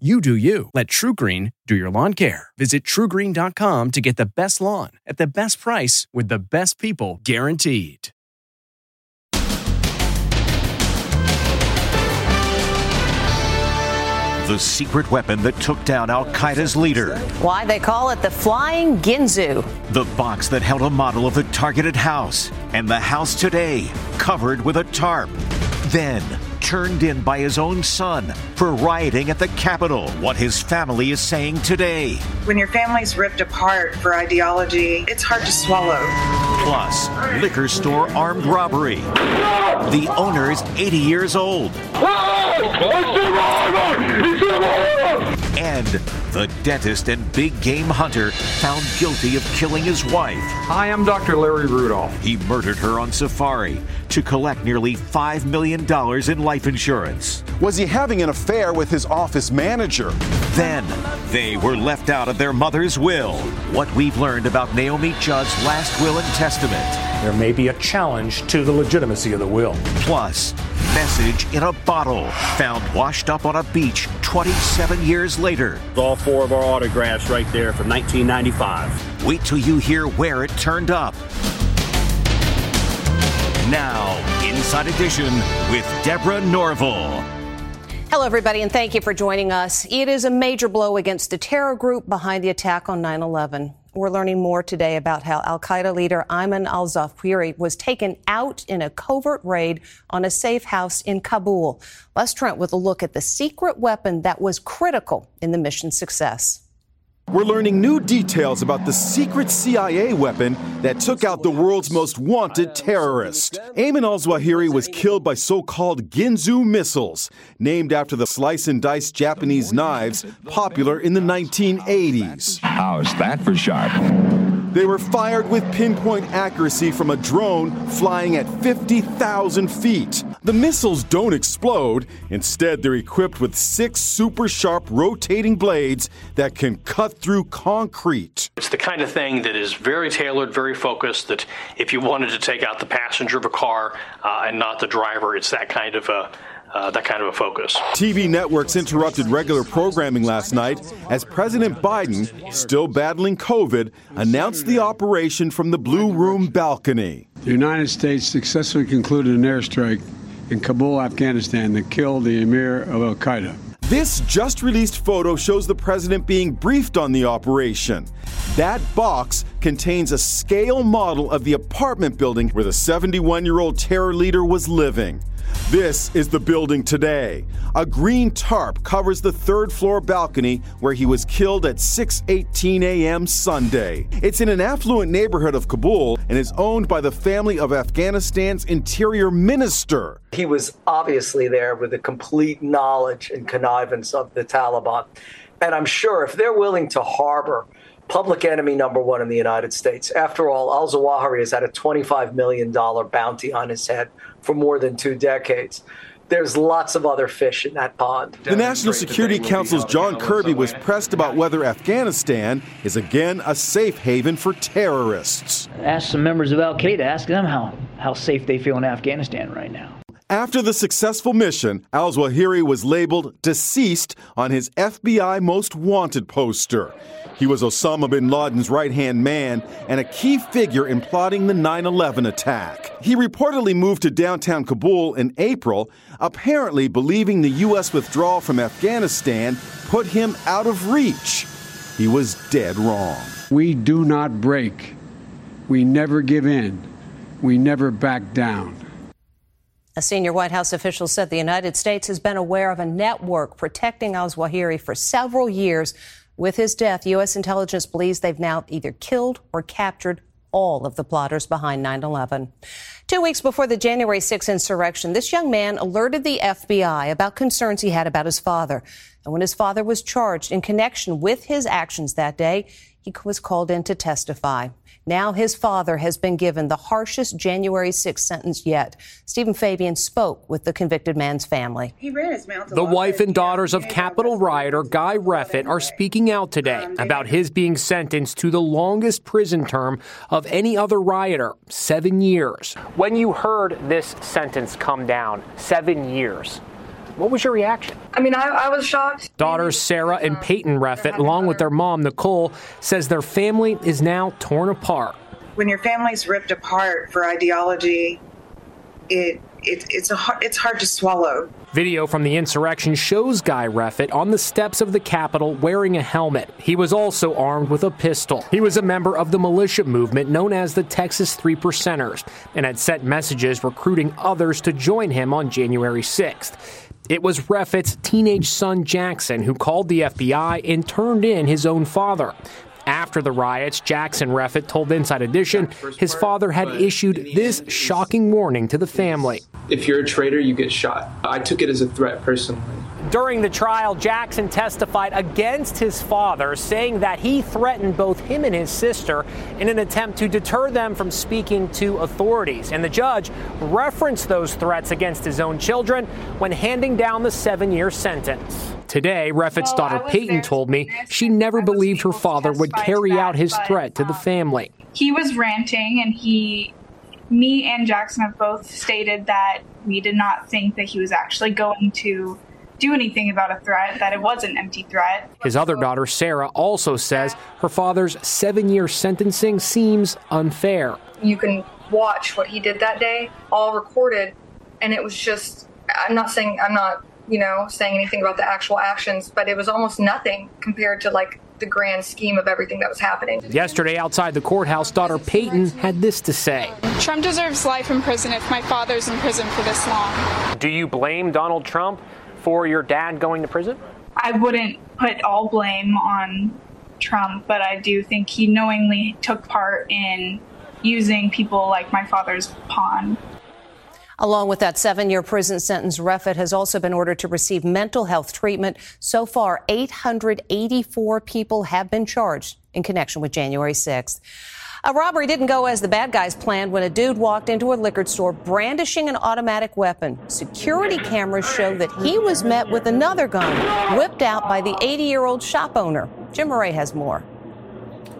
You do you. Let TrueGreen do your lawn care. Visit truegreen.com to get the best lawn at the best price with the best people guaranteed. The secret weapon that took down Al Qaeda's leader. Why they call it the Flying Ginsu. The box that held a model of the targeted house. And the house today, covered with a tarp. Then, turned in by his own son for rioting at the Capitol. What his family is saying today. When your family's ripped apart for ideology, it's hard to swallow. Plus, liquor store armed robbery. The owner is 80 years old. And the dentist and big game hunter found guilty of killing his wife. Hi, I'm Dr. Larry Rudolph. He murdered her on safari to collect nearly $5 million in life insurance. Was he having an affair with his office manager? Then they were left out of their mother's will. What we've learned about Naomi Judd's last will and testament. There may be a challenge to the legitimacy of the will. Plus, message in a bottle found washed up on a beach 27 years later. All four of our autographs right there from 1995. Wait till you hear where it turned up. Now, Inside Edition with Deborah Norville. Hello, everybody, and thank you for joining us. It is a major blow against the terror group behind the attack on 9 11. We're learning more today about how Al Qaeda leader Ayman al Zawahiri was taken out in a covert raid on a safe house in Kabul. Les Trent with a look at the secret weapon that was critical in the mission's success. We're learning new details about the secret CIA weapon that took out the world's most wanted terrorist. Ayman al Zawahiri was killed by so called Ginsu missiles, named after the slice and dice Japanese knives popular in the 1980s. How's that for sharp? They were fired with pinpoint accuracy from a drone flying at 50,000 feet. The missiles don't explode. Instead, they're equipped with six super sharp rotating blades that can cut through concrete. It's the kind of thing that is very tailored, very focused, that if you wanted to take out the passenger of a car uh, and not the driver, it's that kind of a uh, Uh, that kind of a focus. TV networks interrupted regular programming last night as President Biden, still battling COVID, announced the operation from the Blue Room balcony. The United States successfully concluded an airstrike in Kabul, Afghanistan, that killed the emir of Al Qaeda. This just released photo shows the president being briefed on the operation. That box contains a scale model of the apartment building where the 71 year old terror leader was living. This is the building today. A green tarp covers the third floor balcony where he was killed at 6:18 a.m. Sunday. It's in an affluent neighborhood of Kabul and is owned by the family of Afghanistan's interior minister. He was obviously there with a complete knowledge and connivance of the Taliban. And I'm sure if they're willing to harbor public enemy number one in the United States. After all, Al Zawahiri has had a $25 million bounty on his head for more than two decades. There's lots of other fish in that pond. The National Security Council's John Kirby was pressed about whether Afghanistan is again a safe haven for terrorists. Ask some members of Al Qaeda, ask them how, how safe they feel in Afghanistan right now. After the successful mission, Al Zawahiri was labeled deceased on his FBI Most Wanted poster. He was Osama bin Laden's right hand man and a key figure in plotting the 9 11 attack. He reportedly moved to downtown Kabul in April, apparently believing the U.S. withdrawal from Afghanistan put him out of reach. He was dead wrong. We do not break. We never give in. We never back down. A senior White House official said the United States has been aware of a network protecting al Zawahiri for several years. With his death, U.S. intelligence believes they've now either killed or captured all of the plotters behind 9 11. Two weeks before the January 6 insurrection, this young man alerted the FBI about concerns he had about his father. And when his father was charged in connection with his actions that day, he was called in to testify. Now his father has been given the harshest January 6 sentence yet. Steven Fabian spoke with the convicted man's family. He ran his mouth. The wife and daughters of Capitol rioter Guy Reffitt are speaking out today um, about his being sentenced to the longest prison term of any other rioter, seven years. When you heard this sentence come down, seven years, what was your reaction? I mean, I, I was shocked. Daughters Sarah and uh, Peyton Reffitt, along with their mom Nicole, says their family is now torn apart. When your family's ripped apart for ideology, it, it it's a it's hard to swallow. Video from the insurrection shows Guy Reffitt on the steps of the Capitol wearing a helmet. He was also armed with a pistol. He was a member of the militia movement known as the Texas Three Percenters and had sent messages recruiting others to join him on January 6th. It was Reffitt's teenage son Jackson who called the FBI and turned in his own father. After the riots, Jackson Reffitt told Inside Edition his father had issued this shocking warning to the family. If you're a traitor, you get shot. I took it as a threat personally. During the trial, Jackson testified against his father, saying that he threatened both him and his sister in an attempt to deter them from speaking to authorities. And the judge referenced those threats against his own children when handing down the seven year sentence. Today, Reffitt's well, daughter Peyton told me she never believed her father would carry that, out his but, threat to the um, family. He was ranting, and he, me and Jackson have both stated that we did not think that he was actually going to do anything about a threat, that it was an empty threat. His other daughter, Sarah, also says her father's seven year sentencing seems unfair. You can watch what he did that day, all recorded, and it was just, I'm not saying, I'm not, you know, saying anything about the actual actions, but it was almost nothing compared to like the grand scheme of everything that was happening. Yesterday, outside the courthouse, daughter Peyton had this to say Trump deserves life in prison if my father's in prison for this long. Do you blame Donald Trump for your dad going to prison? I wouldn't put all blame on Trump, but I do think he knowingly took part in using people like my father's pawn. Along with that seven year prison sentence, Reffitt has also been ordered to receive mental health treatment. So far, 884 people have been charged in connection with January 6th. A robbery didn't go as the bad guys planned when a dude walked into a liquor store brandishing an automatic weapon. Security cameras show that he was met with another gun whipped out by the 80 year old shop owner. Jim Murray has more.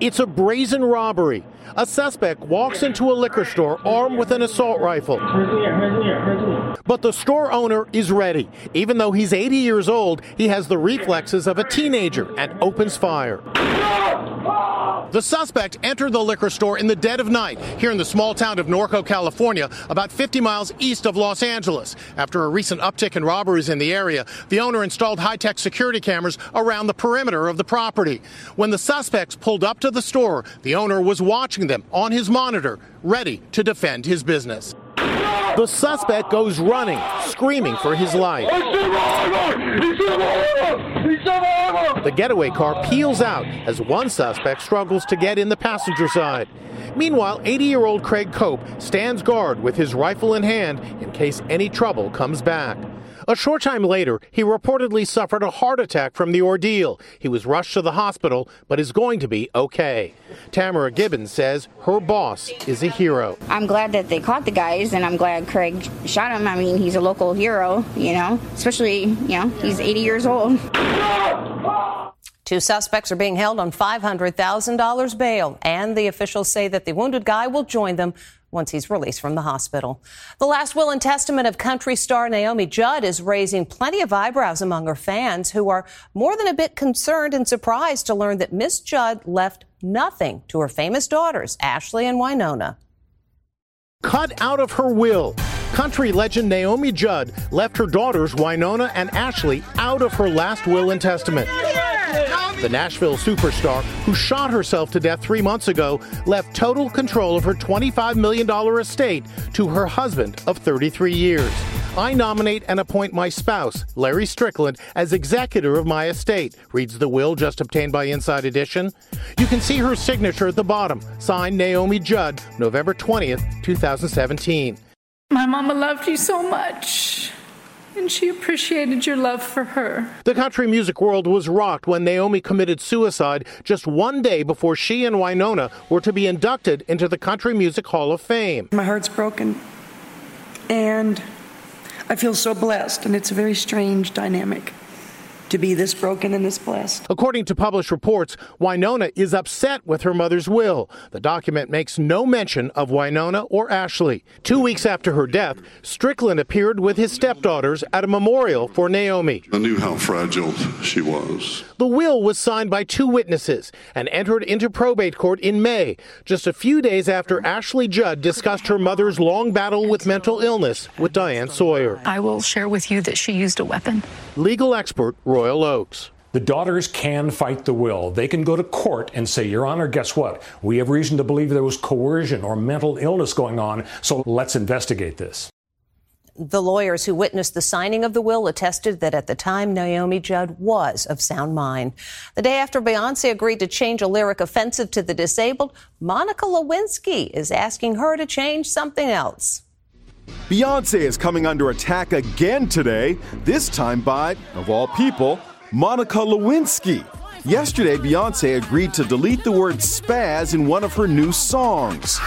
It's a brazen robbery. A suspect walks into a liquor store armed with an assault rifle. But the store owner is ready. Even though he's 80 years old, he has the reflexes of a teenager and opens fire. The suspect entered the liquor store in the dead of night here in the small town of Norco, California, about 50 miles east of Los Angeles. After a recent uptick in robberies in the area, the owner installed high tech security cameras around the perimeter of the property. When the suspects pulled up to the store, the owner was watching them on his monitor, ready to defend his business. The suspect goes running, screaming for his life. The getaway car peels out as one suspect struggles to get in the passenger side. Meanwhile, 80 year old Craig Cope stands guard with his rifle in hand in case any trouble comes back. A short time later, he reportedly suffered a heart attack from the ordeal. He was rushed to the hospital, but is going to be okay. Tamara Gibbons says her boss is a hero. I'm glad that they caught the guys, and I'm glad Craig shot him. I mean, he's a local hero, you know, especially, you know, he's 80 years old. Two suspects are being held on $500,000 bail, and the officials say that the wounded guy will join them once he's released from the hospital. The last will and testament of country star Naomi Judd is raising plenty of eyebrows among her fans who are more than a bit concerned and surprised to learn that Miss Judd left nothing to her famous daughters, Ashley and Wynonna. Cut out of her will. Country legend Naomi Judd left her daughters Wynonna and Ashley out of her last will and testament. The Nashville superstar, who shot herself to death three months ago, left total control of her $25 million estate to her husband of 33 years. I nominate and appoint my spouse, Larry Strickland, as executor of my estate, reads the will just obtained by Inside Edition. You can see her signature at the bottom, signed Naomi Judd, November 20th, 2017. My mama loved you so much and she appreciated your love for her. The country music world was rocked when Naomi committed suicide just one day before she and Wynonna were to be inducted into the Country Music Hall of Fame. My heart's broken, and I feel so blessed, and it's a very strange dynamic to be this broken and this blessed. According to published reports, Wynonna is upset with her mother's will. The document makes no mention of Wynonna or Ashley. Two weeks after her death, Strickland appeared with his stepdaughters at a memorial for Naomi. I knew how fragile she was. The will was signed by two witnesses and entered into probate court in May, just a few days after Ashley Judd discussed her mother's long battle with mental illness with Diane Sawyer. I will share with you that she used a weapon. Legal expert Royal Oakes. The daughters can fight the will. They can go to court and say, Your Honor, guess what? We have reason to believe there was coercion or mental illness going on, so let's investigate this. The lawyers who witnessed the signing of the will attested that at the time Naomi Judd was of sound mind. The day after Beyonce agreed to change a lyric offensive to the disabled, Monica Lewinsky is asking her to change something else. Beyonce is coming under attack again today, this time by, of all people, Monica Lewinsky. Yesterday, Beyonce agreed to delete the word spaz in one of her new songs.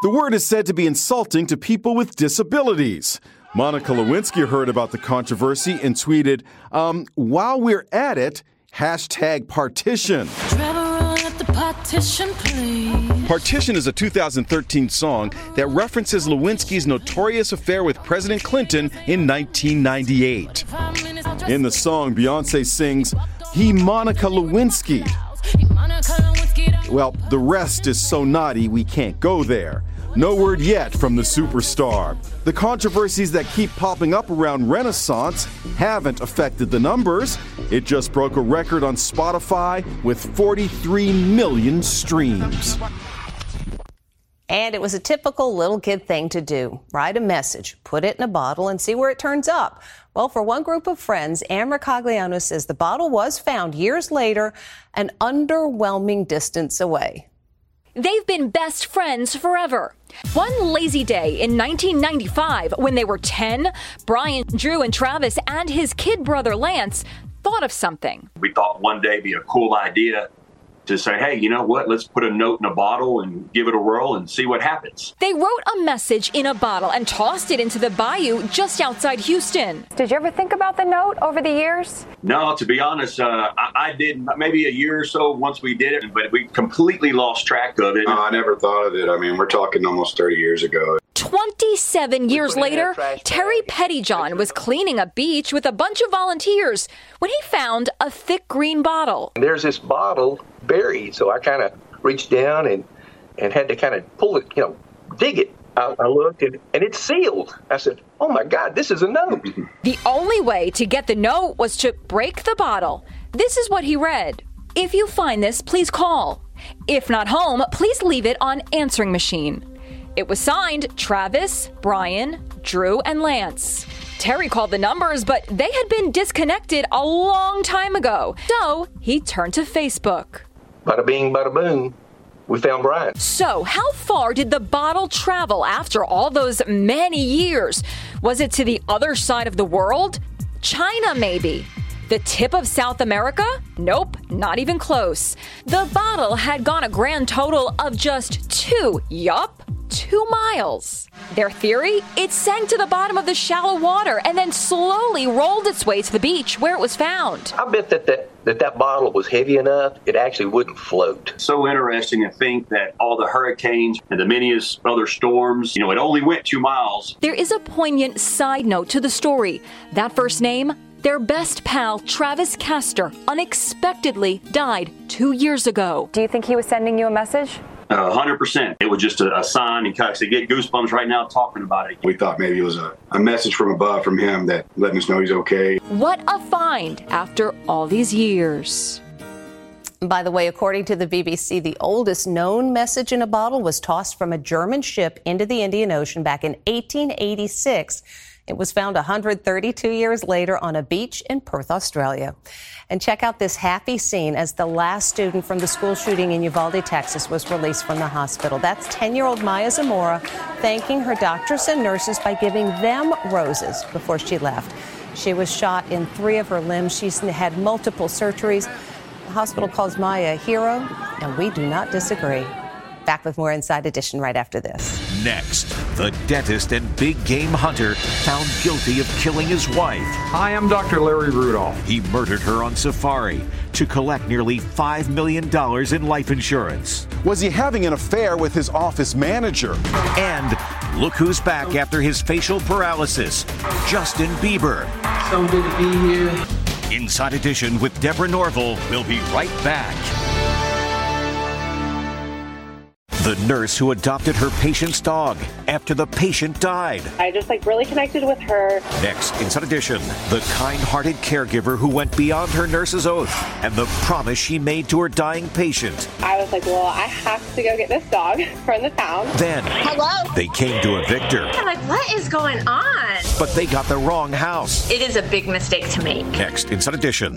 The word is said to be insulting to people with disabilities. Monica Lewinsky heard about the controversy and tweeted, um, while we're at it, hashtag partition. Partition, Partition is a 2013 song that references Lewinsky's notorious affair with President Clinton in 1998. In the song, Beyonce sings, He Monica Lewinsky. Well, the rest is so naughty we can't go there. No word yet from the superstar. The controversies that keep popping up around Renaissance haven't affected the numbers. It just broke a record on Spotify with 43 million streams. And it was a typical little kid thing to do write a message, put it in a bottle, and see where it turns up. Well, for one group of friends, Ann Mercogliano says the bottle was found years later, an underwhelming distance away. They've been best friends forever. One lazy day in 1995, when they were 10, Brian, Drew, and Travis and his kid brother Lance thought of something. We thought one day be a cool idea to say, hey, you know what? Let's put a note in a bottle and give it a whirl and see what happens. They wrote a message in a bottle and tossed it into the bayou just outside Houston. Did you ever think about the note over the years? No, to be honest, uh, I, I, did maybe a year or so once we did it, but we completely lost track of it. No, I never thought of it. I mean, we're talking almost 30 years ago. 27 years later, Terry Pettyjohn was cleaning a beach with a bunch of volunteers when he found a thick green bottle. There's this bottle buried, so I kind of reached down and, and had to kind of pull it, you know, dig it. I, I looked and, and it's sealed. I said, Oh my God, this is a note. The only way to get the note was to break the bottle. This is what he read If you find this, please call. If not home, please leave it on answering machine. It was signed Travis, Brian, Drew, and Lance. Terry called the numbers, but they had been disconnected a long time ago. So he turned to Facebook. Bada bing, bada boom. We found Brian. So, how far did the bottle travel after all those many years? Was it to the other side of the world? China, maybe. The tip of South America? Nope, not even close. The bottle had gone a grand total of just two, yup, two miles. Their theory? It sank to the bottom of the shallow water and then slowly rolled its way to the beach where it was found. I bet that that, that, that bottle was heavy enough, it actually wouldn't float. So interesting to think that all the hurricanes and the many other storms, you know, it only went two miles. There is a poignant side note to the story. That first name, their best pal, Travis Castor, unexpectedly died two years ago. Do you think he was sending you a message? Uh, hundred uh, percent. It was just a, a sign, and kind of get goosebumps right now talking about it. We thought maybe it was a, a message from above from him that letting us know he's okay. What a find after all these years. By the way, according to the BBC, the oldest known message in a bottle was tossed from a German ship into the Indian Ocean back in 1886. It was found 132 years later on a beach in Perth, Australia. And check out this happy scene as the last student from the school shooting in Uvalde, Texas was released from the hospital. That's 10 year old Maya Zamora thanking her doctors and nurses by giving them roses before she left. She was shot in three of her limbs. She's had multiple surgeries. The hospital calls Maya a hero, and we do not disagree. Back with more Inside Edition right after this. Next, the dentist and big game hunter found guilty of killing his wife. Hi, I'm Dr. Larry Rudolph. He murdered her on safari to collect nearly $5 million in life insurance. Was he having an affair with his office manager? And look who's back after his facial paralysis Justin Bieber. So good to be here. Inside Edition with Deborah Norville. We'll be right back. The nurse who adopted her patient's dog after the patient died. I just like really connected with her. Next, Inside Edition, the kind hearted caregiver who went beyond her nurse's oath and the promise she made to her dying patient. I was like, well, I have to go get this dog from the town. Then, hello. They came to a victor. I'm like, what is going on? But they got the wrong house. It is a big mistake to make. Next, Inside Edition.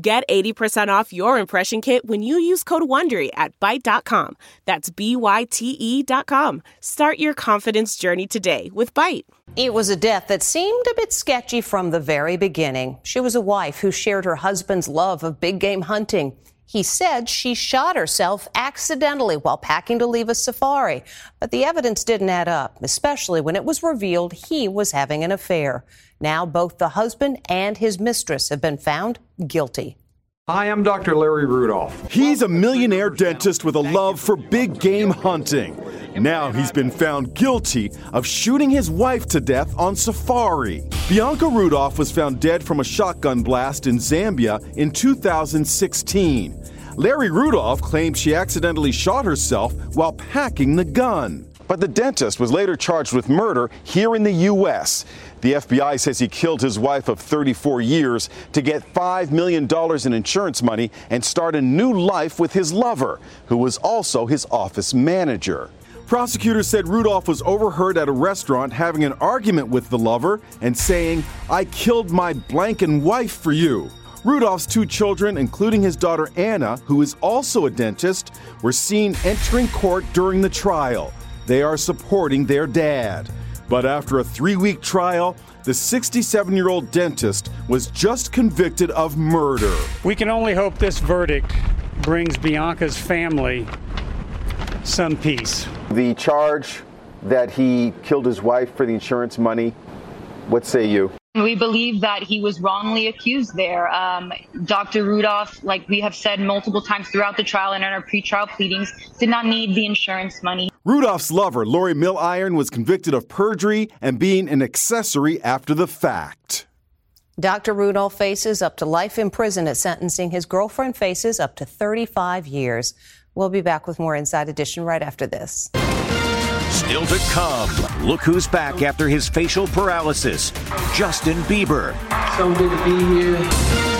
Get 80% off your impression kit when you use code WONDERY at Byte.com. That's B-Y-T-E dot com. Start your confidence journey today with Byte. It was a death that seemed a bit sketchy from the very beginning. She was a wife who shared her husband's love of big game hunting. He said she shot herself accidentally while packing to leave a safari, but the evidence didn't add up, especially when it was revealed he was having an affair. Now both the husband and his mistress have been found guilty. Hi, I'm Dr. Larry Rudolph. He's a millionaire dentist with a love for big game hunting. Now he's been found guilty of shooting his wife to death on safari. Bianca Rudolph was found dead from a shotgun blast in Zambia in 2016. Larry Rudolph claimed she accidentally shot herself while packing the gun. But the dentist was later charged with murder here in the U.S. The FBI says he killed his wife of 34 years to get $5 million in insurance money and start a new life with his lover, who was also his office manager. Prosecutors said Rudolph was overheard at a restaurant having an argument with the lover and saying, I killed my blank and wife for you. Rudolph's two children, including his daughter Anna, who is also a dentist, were seen entering court during the trial. They are supporting their dad. But after a three week trial, the 67 year old dentist was just convicted of murder. We can only hope this verdict brings Bianca's family some peace. The charge that he killed his wife for the insurance money, what say you? We believe that he was wrongly accused there. Um, Dr. Rudolph, like we have said multiple times throughout the trial and in our pretrial pleadings, did not need the insurance money. Rudolph's lover, Lori Milliron, was convicted of perjury and being an accessory after the fact. Dr. Rudolph faces up to life in prison at sentencing. His girlfriend faces up to 35 years. We'll be back with more Inside Edition right after this. Still to come. Look who's back after his facial paralysis Justin Bieber. So good to be here.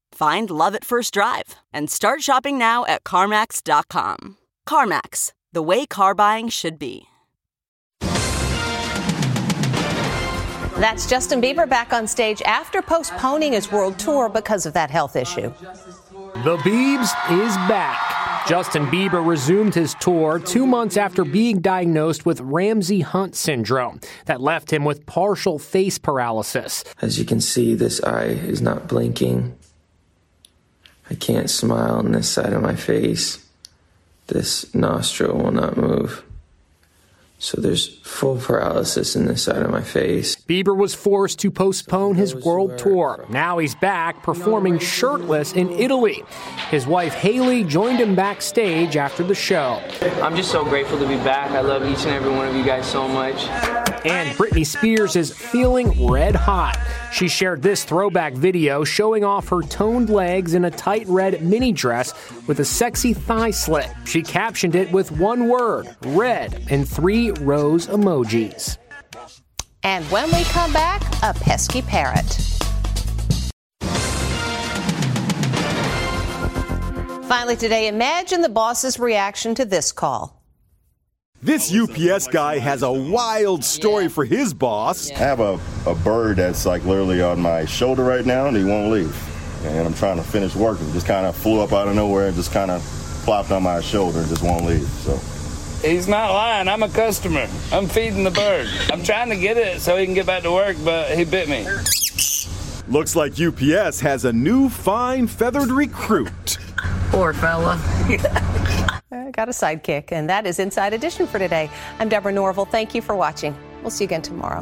Find love at first drive and start shopping now at CarMax.com. CarMax, the way car buying should be. That's Justin Bieber back on stage after postponing his world tour because of that health issue. The Biebs is back. Justin Bieber resumed his tour two months after being diagnosed with Ramsay Hunt syndrome that left him with partial face paralysis. As you can see, this eye is not blinking. I can't smile on this side of my face. This nostril will not move. So there's full paralysis in this side of my face. Bieber was forced to postpone his world tour. Now he's back performing shirtless in Italy. His wife Hailey joined him backstage after the show. I'm just so grateful to be back. I love each and every one of you guys so much. And Britney Spears is feeling red hot. She shared this throwback video showing off her toned legs in a tight red mini dress with a sexy thigh slit. She captioned it with one word, red, and three rose emojis. And when we come back, a pesky parrot. Finally, today, imagine the boss's reaction to this call. This UPS guy has a wild story for his boss. I have a, a bird that's like literally on my shoulder right now and he won't leave. And I'm trying to finish working. Just kind of flew up out of nowhere and just kind of plopped on my shoulder and just won't leave. So He's not lying. I'm a customer. I'm feeding the bird. I'm trying to get it so he can get back to work, but he bit me. Looks like UPS has a new fine feathered recruit. Poor fella. I got a sidekick, and that is Inside Edition for today. I'm Deborah Norville. Thank you for watching. We'll see you again tomorrow.